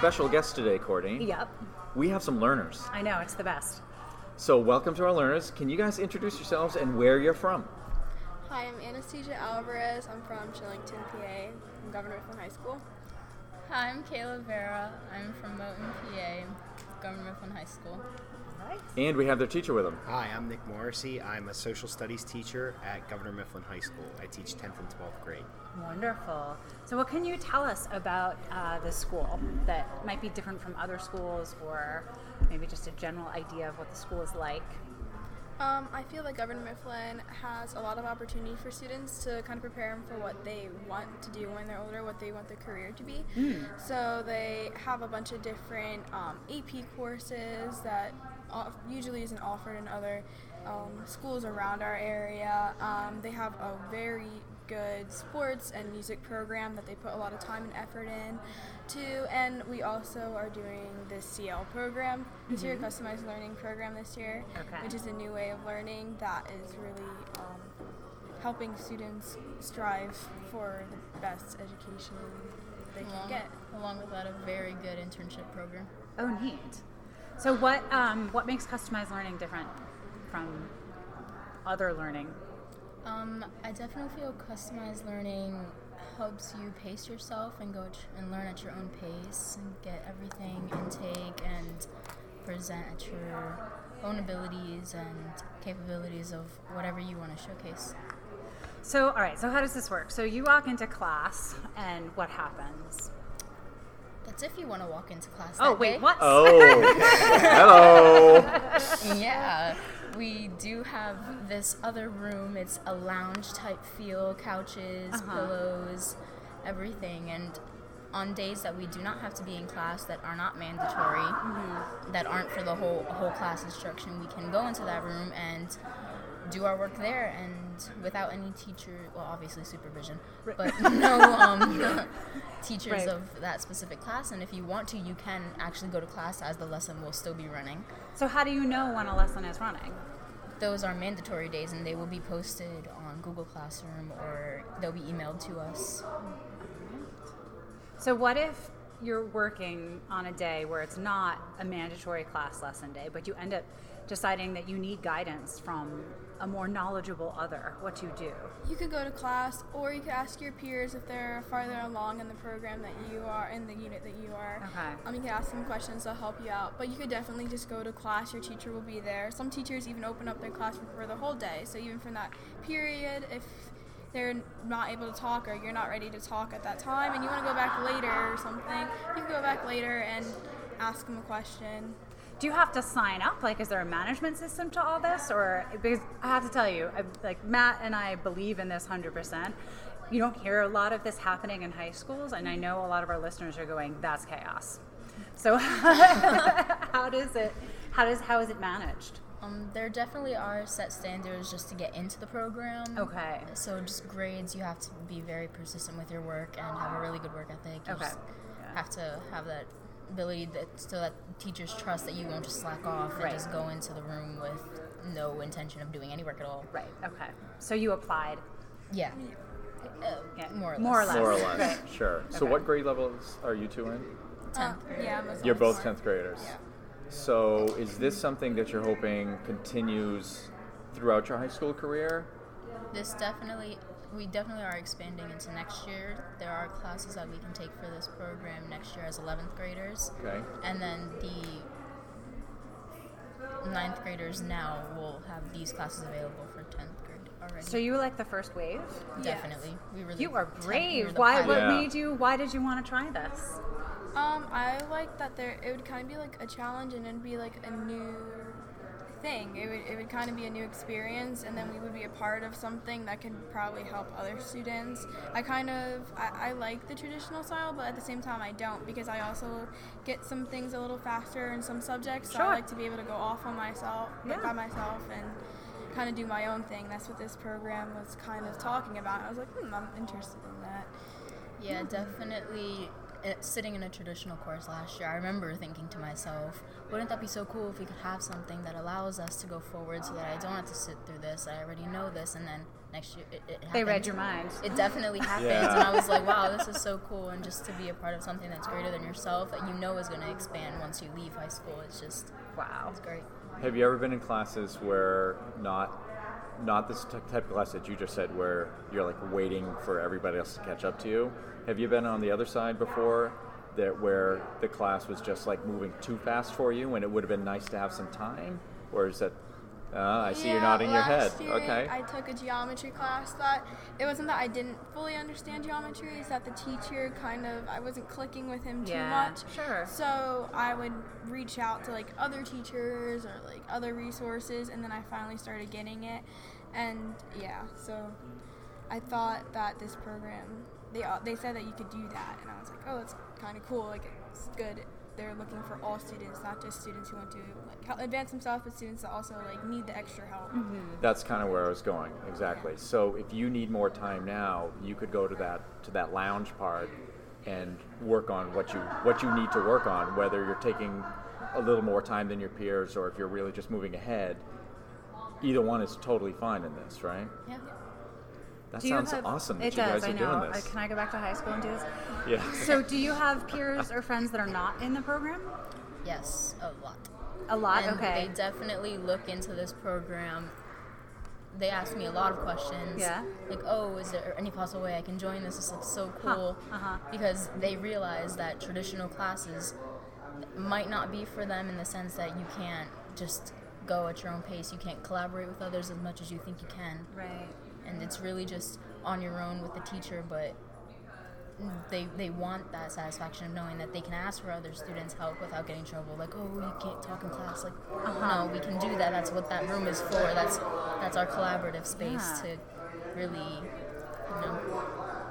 some special guests today, Courtney. Yep. We have some learners. I know, it's the best. So, welcome to our learners. Can you guys introduce yourselves and where you're from? Hi, I'm Anastasia Alvarez. I'm from Shillington, PA, from Governor Mifflin High School. Hi, I'm Kayla Vera. I'm from Mohnton, PA, Governor Mifflin High School. And we have their teacher with them. Hi, I'm Nick Morrissey. I'm a social studies teacher at Governor Mifflin High School. I teach 10th and 12th grade. Wonderful. So, what can you tell us about uh, the school that might be different from other schools, or maybe just a general idea of what the school is like? Um, I feel like Governor Mifflin has a lot of opportunity for students to kind of prepare them for what they want to do when they're older, what they want their career to be. So they have a bunch of different um, AP courses that off- usually isn't offered in other um, schools around our area. Um, they have a very good sports and music program that they put a lot of time and effort in to and we also are doing the CL program this year customized learning program this year Okay. which is a new way of learning that is really um, helping students strive for the best education they can get along with that, a very good internship program. Oh, neat. So, what um, what makes customized learning different from other learning? Um, I definitely feel customized learning helps you pace yourself and go tr- and learn at your own pace and get everything intake and present at your own abilities and capabilities of whatever you want to showcase. So, all right. So, how does this work? So, you walk into class, and what happens? That's if you want to walk into class. Oh, that wait, day. what? Oh, hello. yeah, we do have this other room. It's a lounge type feel, couches, Uh-huh. pillows, everything. And on days that we do not have to be in class, that are not mandatory, Mm-hmm. that aren't for the whole whole class instruction, we can go into that room and do our work there and without any teacher well obviously supervision but no um, teachers Right. of that specific class and if you want to you can actually go to class as the lesson will still be running So, how do you know when a lesson is running? those are mandatory days and they will be posted on Google Classroom or they'll be emailed to us. So, what if you're working on a day where it's not a mandatory class lesson day, but you end up deciding that you need guidance from a more knowledgeable other? What do you do? you could go to class or you could ask your peers if they're farther along in the program that you are in the unit that you are Okay. um, you can ask them questions to help you out but you could definitely just go to class your teacher will be there some teachers even open up their classroom for the whole day so even from that period if they're not able to talk or you're not ready to talk at that time and you want to go back later or something you can go back later and ask them a question Do you have to sign up? Like, is there a management system to all this? Or, because I have to tell you, I, like, Matt and I believe in this 100%. You don't hear a lot of this happening in high schools, and I know a lot of our listeners are going, that's chaos. So, how does it, how does, how is it managed? Um, there definitely are set standards just to get into the program. Okay. So just grades, you have to be very persistent with your work and have a really good work ethic. You Okay. Yeah. have to have that ability that so that teachers trust that you won't just slack off and Right. just go into the room with no intention of doing any work at all. Right, okay. So you applied. Yeah. Uh, Yeah, more or less. more or less. More or less, Right. sure. So, Okay. what grade levels are you two in? Uh, yeah most You're both 10th graders. Yeah. So, is this something that you're hoping continues throughout your high school career? This definitely, we definitely are expanding into next year. There are classes that we can take for this program next year as 11th graders. Okay. And then the ninth graders now will have these classes available for 10th grade already. So you were like the first wave? definitely. We really You are te- we brave. Why? What Yeah. made you? Why did you want to try this? Um, I like that there. It would kind of be like a challenge, and it'd be like a new thing. It would it would kind of be a new experience, and then we would be a part of something that could probably help other students. I kind of I, I like the traditional style, but at the same time I don't because I also get some things a little faster in some subjects. So Sure. I like to be able to go off on myself, like Yeah. by myself, and kind of do my own thing. That's what this program was kind of talking about. I was like, hmm, I'm interested in that. Yeah, definitely. Uh sitting in a traditional course last year, I remember thinking to myself, wouldn't that be so cool if we could have something that allows us to go forward so that I don't have to sit through this, I already know this, and then next year. It, it They read your mind. It definitely happens, Yeah. and I was like, wow, this is so cool. And just to be a part of something that's greater than yourself that you know is going to expand once you leave high school, it's just, Wow. it's great. Have you ever been in classes where not not this type of class that you just said where you're like waiting for everybody else to catch up to you? Have you been on the other side before that where the class was just like moving too fast for you and it would have been nice to have some time? Or is that uh, I see you're Yeah, nodding your head. year Okay. I took a geometry class that it wasn't that I didn't fully understand geometry, it's that the teacher kind of I wasn't clicking with him too Yeah, much. sure. So I would reach out to like other teachers or like other resources and then I finally started getting it. And yeah, so I thought that this program they uh, they said that you could do that and I was like, "Oh, that's kind of cool. Like it's good." They're looking for all students, not just students who want to like hel- advance themselves, but students that also like need the extra help. That's kind of where I was going. Exactly. So if you need more time now, you could go to that to that lounge part and work on what you what you need to work on, whether you're taking a little more time than your peers or if you're really just moving ahead. Either one is totally fine in this, right? Yeah. That Do sounds have- awesome that It you does. guys are I know. doing Uh, this. Can I go back to high school and do this? Yeah. So, do you have peers or friends that are not in the program? Yes, a lot. A lot. and okay. they definitely look into this program. They ask me a lot of questions. Yeah. Like, oh, is there any possible way I can join this? This looks so Huh, cool. uh-huh. Because they realize that traditional classes might not be for them in the sense that you can't just go at your own pace. You can't collaborate with others as much as you think you can. right. And it's really just on your own with the teacher, but they they want that satisfaction of knowing that they can ask for other students' help without getting trouble. Like, oh, you can't talk in class. Like, Uh-huh. no, we can do that. That's what that room is for. That's that's our collaborative space Yeah. to really, you know,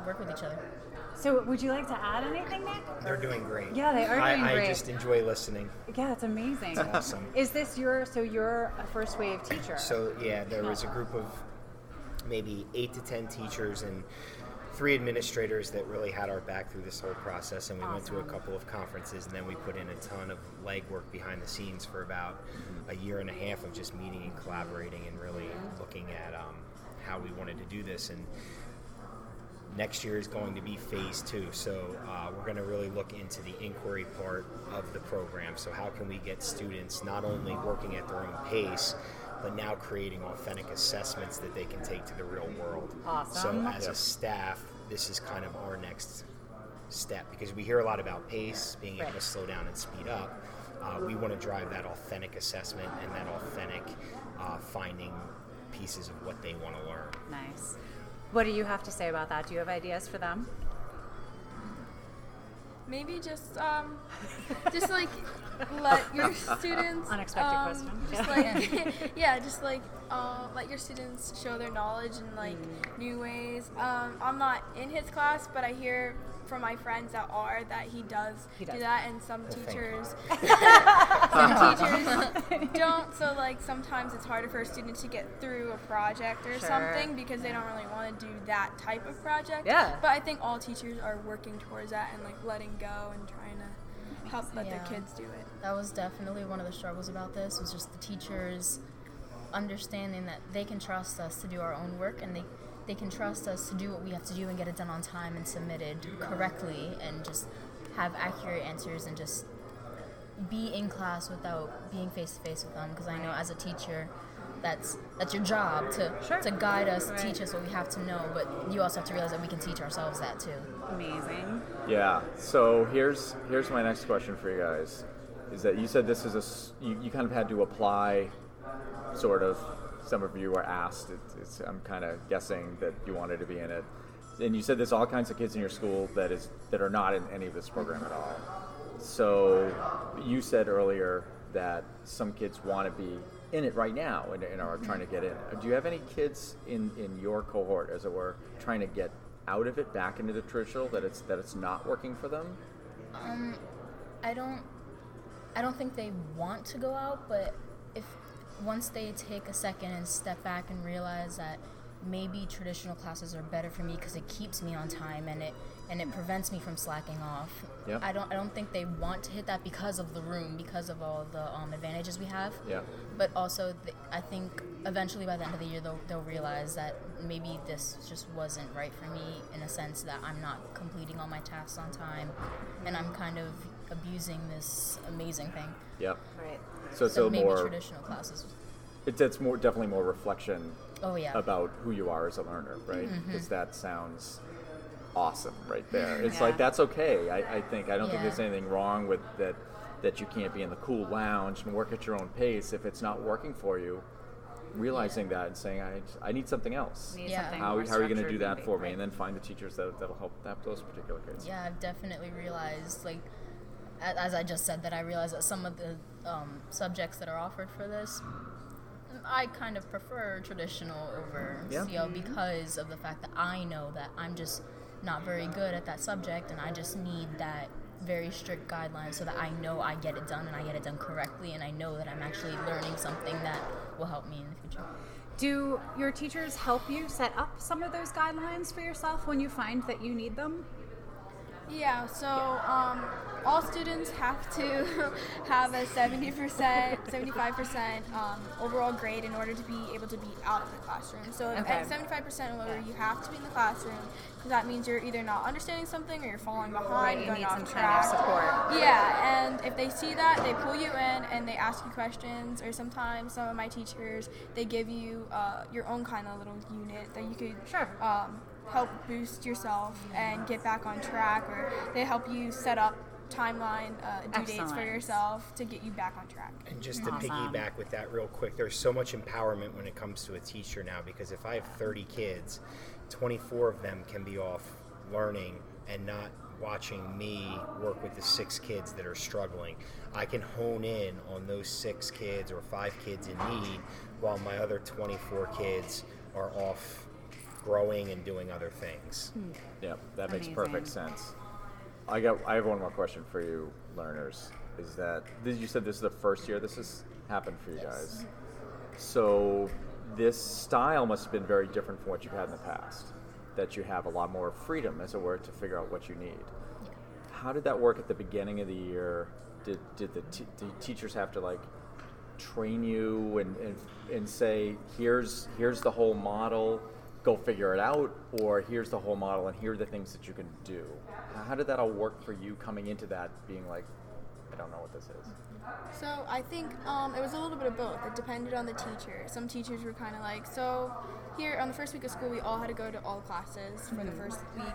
work with each other. So, would you like to add anything, Nick? They're doing great. Yeah, they are I, doing I great. I just enjoy listening. Yeah, it's amazing. awesome. Is this your so you're a first wave teacher? So yeah, there was a group of maybe eight to ten teachers and three administrators that really had our back through this whole process, and we went to a couple of conferences, and then we put in a ton of legwork behind the scenes for about a year and a half of just meeting and collaborating and really looking at um, how we wanted to do this and. Next year is going to be phase two, so uh, we're going to really look into the inquiry part of the program. So, how can we get students not only working at their own pace, but now creating authentic assessments that they can take to the real world? Awesome. So, as a staff, this is kind of our next step because we hear a lot about pace, being able to slow down and speed up. Uh, we want to drive that authentic assessment and that authentic uh, finding pieces of what they want to learn. nice. What do you have to say about that? Do you have ideas for them? Maybe just um, just like let your students Unexpected um, question. Just Yeah. like yeah, just like uh, let your students show their knowledge in like Mm. new ways. Um, I'm not in his class, but I hear from my friends that are that he does, He does. do that, and some thank teachers some teachers don't. So like sometimes it's harder for a student to get through a project or Sure. something because they don't really want to do that type of project. Yeah. But I think all teachers are working towards that and like letting go and trying to help let Yeah. their kids do it. That was definitely one of the struggles about this was just the teachers understanding that they can trust us to do our own work and they they can trust us to do what we have to do and get it done on time and submitted correctly and just have accurate answers and just be in class without being face to face with them because I know as a teacher that's that's your job to Sure. to guide us, Right. teach us what we have to know, but you also have to realize that we can teach ourselves that too. Amazing. Yeah. So here's here's my next question for you guys. Is that you said this is a you, you kind of had to apply, sort of. Some of you were asked. It's, it's, I'm kind of guessing that you wanted to be in it, and you said there's all kinds of kids in your school that is that are not in any of this program at all. So you said earlier that some kids want to be in it right now and, and are trying to get in. Do you have any kids in, in your cohort, as it were, trying to get out of it back into the traditional that it's that it's not working for them? Um, I don't, I don't think they want to go out, but once they take a second and step back and realize that maybe traditional classes are better for me because it keeps me on time and it and it prevents me from slacking off. Yep. I don't I don't think they want to hit that because of the room, because of all the um, advantages we have. Yeah. But also, th- I think eventually by the end of the year they'll they'll realize that maybe this just wasn't right for me in a sense that I'm not completing all my tasks on time, and I'm kind of abusing this amazing thing. Yep. Right. So it's a maybe more traditional classes. it's, it's more definitely more reflection Oh yeah. Mm-hmm. about who you are as a learner, right? Because that sounds awesome right there. It's Yeah. like that's okay. I, I think I don't think there's anything wrong with that that you can't be in the cool lounge and work at your own pace if it's not working for you. Realizing that and saying I, I need something else. Need Yeah. something How, how are you going to do that for me? right. And then find the teachers that, that'll help that those particular kids. Yeah, I've definitely realized, like, as I just said, that I realized that some of the um, subjects that are offered for this, I kind of prefer traditional over Yeah. CL because of the fact that I know that I'm just not very good at that subject, and I just need that very strict guidelines so that I know I get it done and I get it done correctly, and I know that I'm actually learning something that will help me in the future. Do your teachers help you set up some of those guidelines for yourself when you find that you need them? Yeah, so um, all students have to have a 70%, 75% um, overall grade in order to be able to be out of the classroom. So if Okay. at 75% or lower, you have to be in the classroom because that means you're either not understanding something or you're falling behind, Right, you going need off some kind of support. Yeah, and if they see that, they pull you in and they ask you questions. Or sometimes some of my teachers they give you uh, your own kind of little unit that you could Sure. um, help boost yourself and get back on track, or they help you set up timeline uh, due dates for yourself to get you back on track. And just to Awesome. piggyback with that real quick, there's so much empowerment when it comes to a teacher now because if I have 30 kids, 24 of them can be off learning and not watching me work with the six kids that are struggling. I can hone in on those six kids or five kids in need while my other 24 kids are off growing and doing other things. Hmm. Yeah, that makes perfect sense. I got. I have one more question for you, learners. Is that this, you said this is the first year this has happened for you guys? So this style must have been very different from what you've had in the past. That you have a lot more freedom, as it were, to figure out what you need. How did that work at the beginning of the year? Did did the, t- the teachers have to like train you and, and and say here's here's the whole model go figure it out or here's the whole model and here are the things that you can do how did that all work for you coming into that being like i don't know what this is So I think um, it was a little bit of both. It depended on the teacher. Some teachers were kind of like, so here on the first week of school, we all had to go to all classes for the first week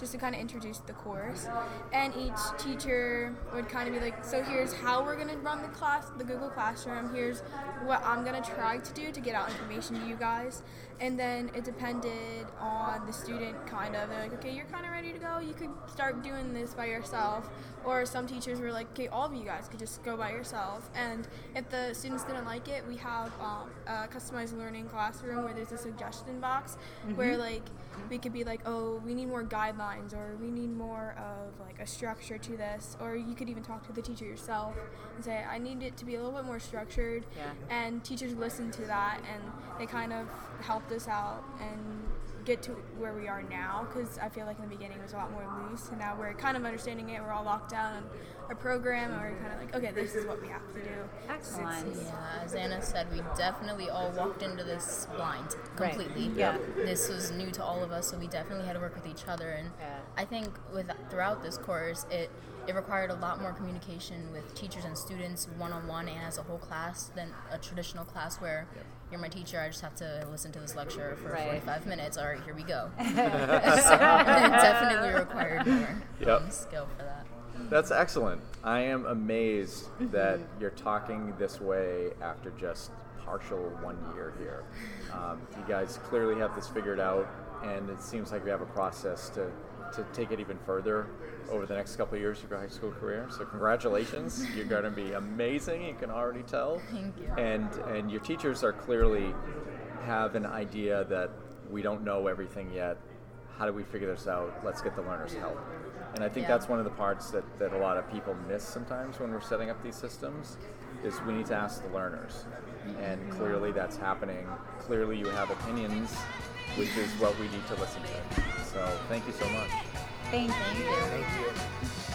just to kind of introduce the course. And each teacher would kind of be like, so here's how we're going to run the class, the Google Classroom. Here's what I'm going to try to do to get out information to you guys. And then it depended on the student kind of. They're like, okay, you're kind of ready to go. You could start doing this by yourself. Or some teachers were like, okay, all of you guys could just go by yourself. And if the students didn't like it, we have um, a customized learning classroom where there's a suggestion box where mm-hmm. like we could be like, oh, we need more guidelines or we need more of like a structure to this. Or you could even talk to the teacher yourself and say, I need it to be a little bit more structured. Yeah. And teachers listened to that and they kind of helped us out and get to where we are now because I feel like in the beginning it was a lot more loose and now we're kind of understanding it. We're all locked down in our program and we're kind of like, okay, this is what we have to do. Excellent. Yeah, as Anna said, we definitely all walked into this blind Right. completely. Yeah. This was new to all of us, so we definitely had to work with each other. And Yeah. I think with throughout this course, it it required a lot more communication with teachers and students one on one and as a whole class than a traditional class where you're my teacher. I just have to listen to this lecture for Right. 45 minutes. All right, here we go. so definitely required more Yep. um, skill for that. that's excellent i am amazed that you're talking this way after just partial one year here um, you guys clearly have this figured out and it seems like we have a process to, to take it even further over the next couple of years of your high school career. So congratulations. You're going to be amazing you can already tell. Thank you. and and your teachers are clearly have an idea that we don't know everything yet. How do we figure this out? Let's get the learners help. And i think Yeah. that's one of the parts that, that a lot of people miss sometimes when we're setting up these systems is we need to ask the learners. And clearly that's happening. Clearly you have opinions which is what we need to listen to. So thank you so much. Thank you. Thank you.